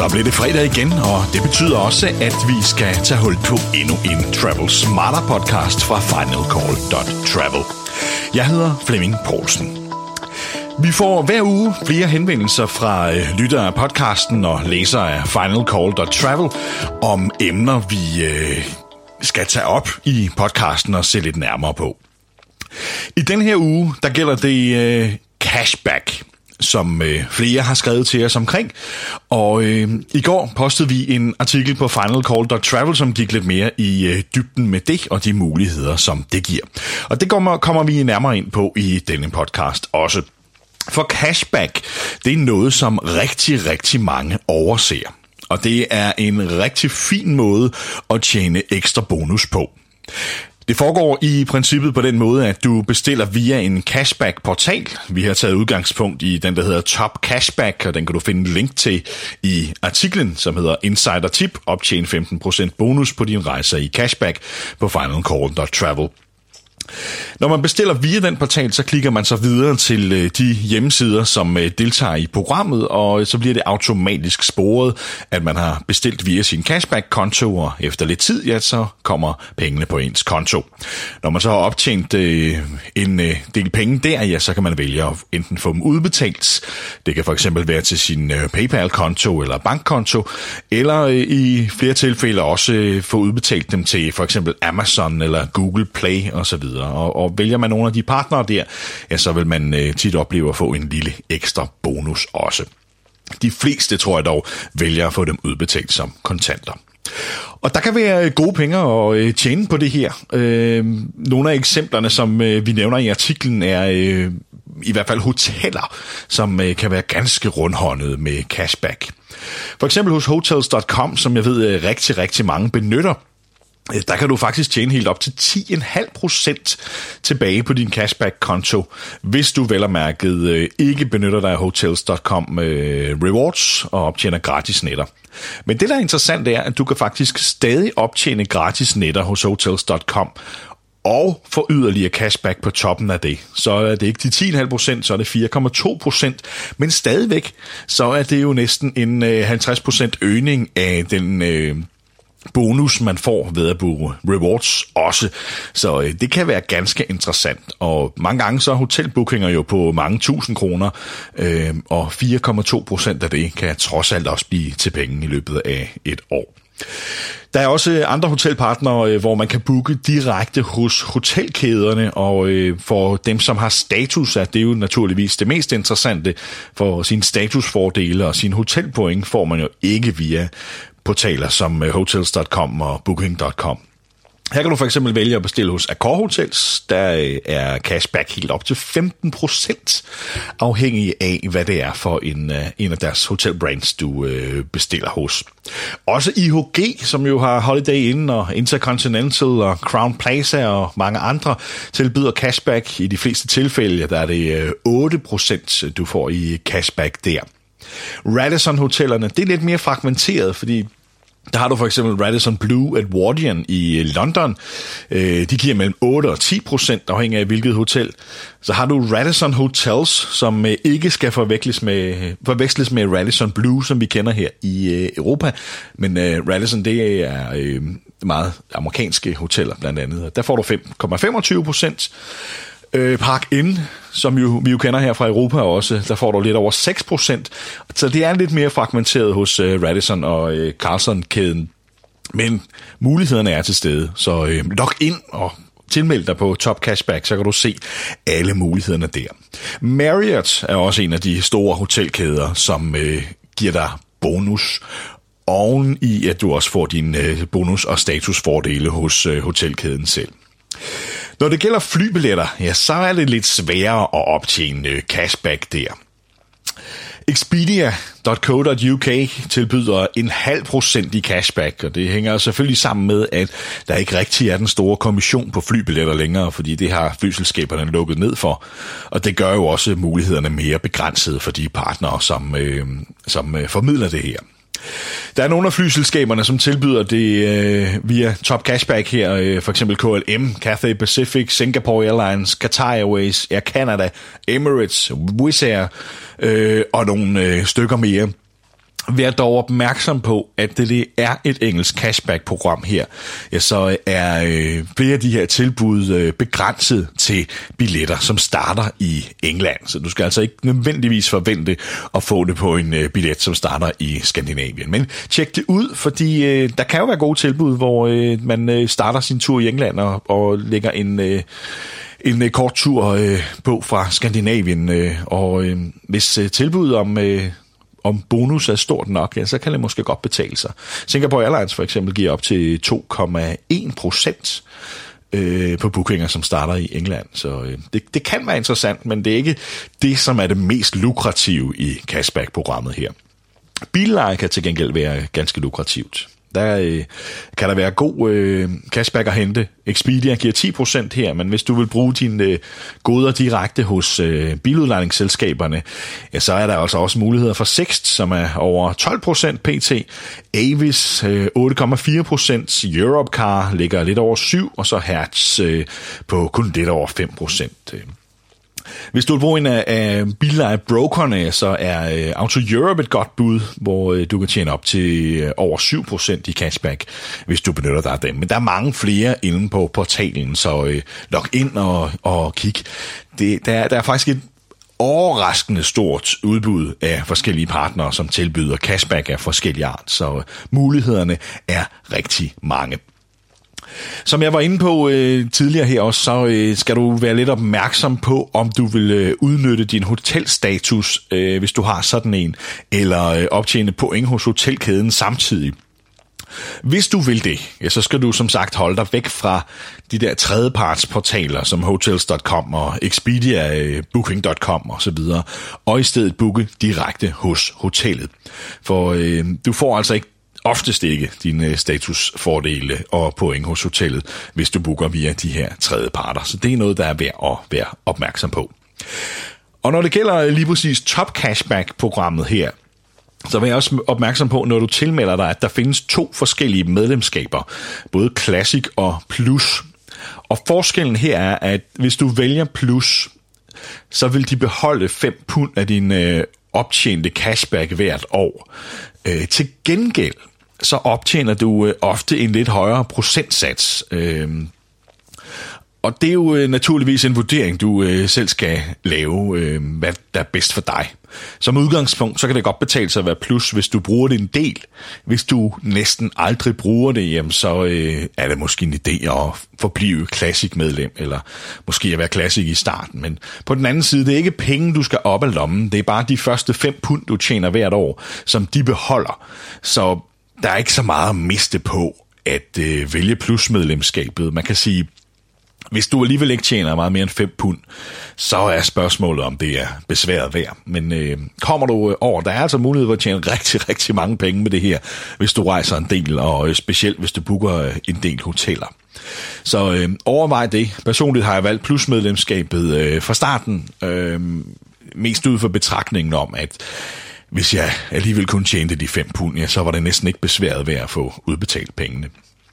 Så bliver det fredag igen, og det betyder også, at vi skal tage hul på endnu en Travel Smarter podcast fra finalcall.travel. Jeg hedder Flemming Poulsen. Vi får hver uge flere henvendelser fra øh, lyttere af podcasten og læsere af finalcall.travel om emner, vi øh, skal tage op i podcasten og se lidt nærmere på. I den her uge, der gælder det øh, cashback som øh, flere har skrevet til os omkring. Og øh, i går postede vi en artikel på finalcall.travel, som gik lidt mere i øh, dybden med det og de muligheder, som det giver. Og det kommer, kommer vi nærmere ind på i denne podcast også. For cashback, det er noget, som rigtig, rigtig mange overser. Og det er en rigtig fin måde at tjene ekstra bonus på. Det foregår i princippet på den måde, at du bestiller via en cashback-portal. Vi har taget udgangspunkt i den, der hedder Top Cashback, og den kan du finde link til i artiklen, som hedder Insider Tip. Optjen 15% bonus på din rejser i cashback på finalcall.travel. Når man bestiller via den portal, så klikker man så videre til øh, de hjemmesider, som øh, deltager i programmet, og øh, så bliver det automatisk sporet, at man har bestilt via sin cashback-konto, og efter lidt tid, ja, så kommer pengene på ens konto. Når man så har optjent øh, en del penge der, ja, så kan man vælge at enten få dem udbetalt. Det kan for eksempel være til sin PayPal-konto eller bankkonto, eller i flere tilfælde også få udbetalt dem til for eksempel Amazon eller Google Play osv. Og, og vælger man nogle af de partnere der, ja, så vil man øh, tit opleve at få en lille ekstra bonus også. De fleste, tror jeg dog, vælger at få dem udbetalt som kontanter. Og der kan være øh, gode penge at øh, tjene på det her. Øh, nogle af eksemplerne, som vi nævner i artiklen, er i hvert fald hoteller, som kan være ganske rundhåndede med cashback. For eksempel hos Hotels.com, som jeg ved rigtig, rigtig mange benytter, Øh, der kan du faktisk tjene helt op til 10,5% tilbage på din cashback-konto, hvis du vel og mærket øh, ikke benytter dig af hotels.com øh, rewards og optjener gratis netter. Men det, der er interessant, er, at du kan faktisk stadig optjene gratis netter hos hotels.com, og få yderligere cashback på toppen af det. Så er det ikke de 10,5%, så er det 4,2%, men stadigvæk, så er det jo næsten en 50% øgning af den bonus, man får ved at bruge rewards også. Så øh, det kan være ganske interessant. Og mange gange så er hotelbookinger jo på mange tusind kroner, øh, og 4,2 procent af det kan trods alt også blive til penge i løbet af et år. Der er også andre hotelpartnere, øh, hvor man kan booke direkte hos hotelkæderne, og øh, for dem, som har status, er det jo naturligvis det mest interessante. For sine statusfordele og sine hotelpoint får man jo ikke via portaler som øh, hotels.com og booking.com. Her kan du for eksempel vælge at bestille hos Accor Hotels. Der øh, er cashback helt op til 15%, afhængig af, hvad det er for en, øh, en af deres hotelbrands, du bestiller hos. Også IHG, som jo har Holiday Inn og Intercontinental og Crown Plaza og mange andre, tilbyder cashback. I de fleste tilfælde der er det 8%, du får i cashback der. Radisson-hotellerne, det er lidt mere fragmenteret, fordi der har du for eksempel Radisson Blue Edwardian i øh, London. Øh, de giver mellem 8 og 10 procent, afhængig af hvilket hotel. Så har du Radisson Hotels, som øh, ikke skal forveksles med, forveksles med Radisson Blue, som vi kender her i Europa. Men Radisson, det er meget amerikanske hoteller blandt andet. Der får du 5,25 procent. Øh, Park In, som jo, vi jo kender her fra Europa også, der får du lidt over 6%. Så det er lidt mere fragmenteret hos øh, Radisson og øh, Carlson-kæden. Men mulighederne er til stede, så øh, log ind og tilmeld dig på Top Cashback, så kan du se alle mulighederne der. Marriott er også en af de store hotelkæder, som øh, giver dig bonus oven i, at du også får din øh, bonus- og statusfordele hos øh, hotelkæden selv. Når det gælder flybilletter, ja, så er det lidt sværere at optjene øh, cashback der. Expedia.co.uk tilbyder en halv procent i cashback, og det hænger selvfølgelig sammen med, at der ikke rigtig er den store kommission på flybilletter længere, fordi det har flyselskaberne lukket ned for. Og det gør jo også mulighederne mere begrænsede for de partnere, som, øh, som øh, formidler det her. Der er nogle af flyselskaberne, som tilbyder det øh, via Top Cashback her, øh, for eksempel KLM, Cathay Pacific, Singapore Airlines, Qatar Airways, Air Canada, Emirates, Wizz Air øh, og nogle øh, stykker mere. Vær dog opmærksom på, at det er et engelsk cashback-program her, ja, så er øh, flere af de her tilbud øh, begrænset til billetter, som starter i England. Så du skal altså ikke nødvendigvis forvente at få det på en øh, billet, som starter i Skandinavien. Men tjek det ud, fordi øh, der kan jo være gode tilbud, hvor øh, man øh, starter sin tur i England og, og lægger en... Øh, en øh, kort tur øh, på fra Skandinavien, øh, og øh, hvis øh, tilbud om øh, om bonus er stort nok, ja, så kan det måske godt betale sig. Singapore Airlines for eksempel giver op til 2,1 procent øh, på bookinger, som starter i England. Så øh, det, det kan være interessant, men det er ikke det, som er det mest lukrative i cashback-programmet her. Billeje kan til gengæld være ganske lukrativt. Der øh, kan der være god øh, cashback at hente. Expedia giver 10% her, men hvis du vil bruge dine øh, goder direkte hos øh, biludlejningsselskaberne, ja, så er der altså også muligheder for Sixt, som er over 12% pt. Avis øh, 8,4%, Europcar ligger lidt over 7%, og så Hertz øh, på kun lidt over 5%. Øh. Hvis du vil bruge en af, af billeje-brokerne, så er øh, Auto Europe et godt bud, hvor øh, du kan tjene op til øh, over 7% i cashback, hvis du benytter dig af den. Men der er mange flere inde på portalen, så øh, log ind og, og kig. Det, der, der er faktisk et overraskende stort udbud af forskellige partnere, som tilbyder cashback af forskellige art, så øh, mulighederne er rigtig mange. Som jeg var inde på øh, tidligere her også, så øh, skal du være lidt opmærksom på, om du vil øh, udnytte din hotelstatus, øh, hvis du har sådan en, eller øh, optjene point hos hotelkæden samtidig. Hvis du vil det, ja, så skal du som sagt holde dig væk fra de der tredjepartsportaler som Hotels.com og Expedia, øh, Booking.com og så videre, og i stedet booke direkte hos hotellet. For øh, du får altså ikke oftest ikke dine øh, statusfordele og point hos hotellet, hvis du booker via de her tredje parter. Så det er noget, der er værd at være opmærksom på. Og når det gælder lige præcis Top Cashback-programmet her, så vil jeg også opmærksom på, når du tilmelder dig, at der findes to forskellige medlemskaber, både Classic og Plus. Og forskellen her er, at hvis du vælger Plus, så vil de beholde 5 pund af din øh, optjente cashback hvert år. Øh, til gengæld, så optjener du øh, ofte en lidt højere procentsats. Øh, og det er jo øh, naturligvis en vurdering, du øh, selv skal lave, øh, hvad der er bedst for dig. Som udgangspunkt, så kan det godt betale sig at være plus, hvis du bruger det en del. Hvis du næsten aldrig bruger det, jamen, så øh, er det måske en idé at forblive klassikmedlem, eller måske at være klassik i starten. Men på den anden side, det er ikke penge, du skal op af lommen. Det er bare de første 5 pund, du tjener hvert år, som de beholder. Så der er ikke så meget at miste på at øh, vælge plusmedlemskabet. Man kan sige, hvis du alligevel ikke tjener meget mere end 5 pund, så er spørgsmålet, om det er besværet værd. Men øh, kommer du over, der er altså mulighed for at tjene rigtig, rigtig mange penge med det her, hvis du rejser en del, og øh, specielt hvis du booker øh, en del hoteller. Så øh, overvej det. Personligt har jeg valgt plusmedlemskabet øh, fra starten, øh, mest ud for betragtningen om, at hvis jeg alligevel kun tjente de 5 pund, ja, så var det næsten ikke besværet ved at få udbetalt pengene.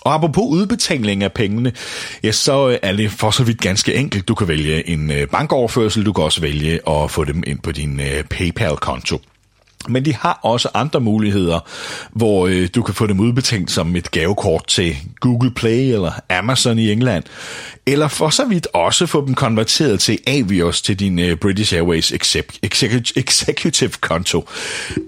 Og apropos udbetaling af pengene, ja, så øh, er det for så vidt ganske enkelt. Du kan vælge en øh, bankoverførsel, du kan også vælge at få dem ind på din øh, PayPal-konto. Men de har også andre muligheder, hvor øh, du kan få dem udbetalt som et gavekort til Google Play eller Amazon i England, eller for så vidt også få dem konverteret til Avios til din øh, British Airways Executive konto.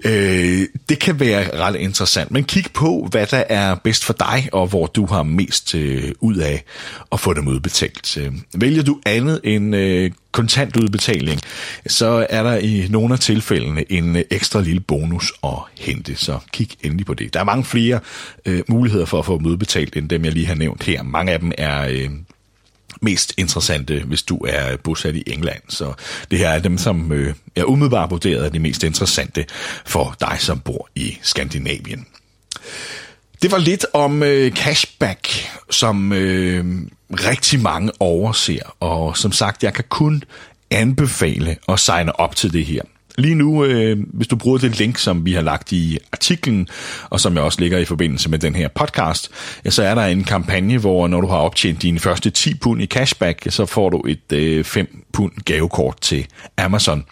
Øh, det kan være ret interessant, men kig på, hvad der er bedst for dig, og hvor du har mest øh, ud af at få dem udbetalt. Øh, vælger du andet end øh, kontantudbetaling, så er der i nogle af tilfældene en øh, ekstra lille bonus at hente, så kig endelig på det. Der er mange flere øh, muligheder for at få mødebetalt, end dem jeg lige har nævnt her. Mange af dem er øh, mest interessante, hvis du er bosat i England. Så det her er dem, som øh, er umiddelbart vurderet af de mest interessante for dig, som bor i Skandinavien. Det var lidt om øh, cashback, som øh, rigtig mange overser, og som sagt, jeg kan kun anbefale at signe op til det her. Lige nu, øh, hvis du bruger det link, som vi har lagt i artiklen, og som jeg også ligger i forbindelse med den her podcast, ja, så er der en kampagne, hvor når du har optjent dine første 10 pund i cashback, så får du et øh, 5 pund gavekort til Amazon.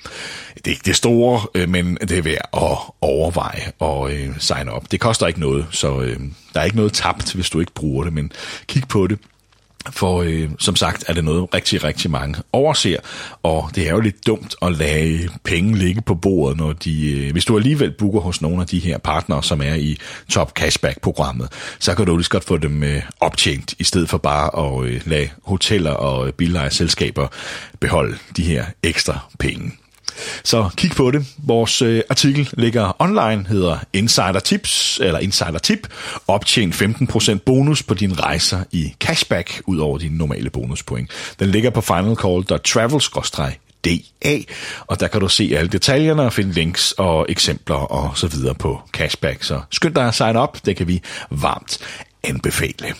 Det er ikke det store, øh, men det er værd at overveje og øh, signe op. Det koster ikke noget, så øh, der er ikke noget tabt, hvis du ikke bruger det, men kig på det. For øh, som sagt er det noget rigtig, rigtig mange overser, og det er jo lidt dumt at lade penge ligge på bordet, når de, øh, hvis du alligevel booker hos nogle af de her partnere, som er i Top Cashback-programmet, så kan du lige godt få dem øh, optjent, i stedet for bare at øh, lade hoteller og billejeselskaber beholde de her ekstra penge. Så kig på det. Vores øh, artikel ligger online, hedder Insider Tips, eller Insider Tip. Optjen 15% bonus på dine rejser i cashback, ud over dine normale bonuspoint. Den ligger på finalcall.travel DA, og der kan du se alle detaljerne og finde links og eksempler og så videre på cashback. Så skynd dig at sign up, det kan vi varmt anbefale.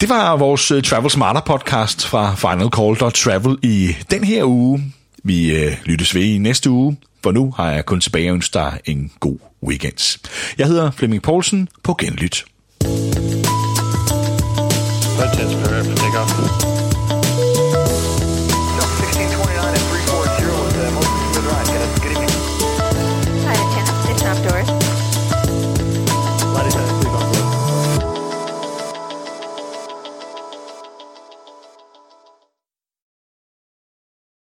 Det var vores øh, Travel Smarter podcast fra Final i den her uge. Vi øh, lyttes ved i næste uge, for nu har jeg kun tilbage at ønske dig en god weekend. Jeg hedder Flemming Poulsen på Genlyt. Red take off.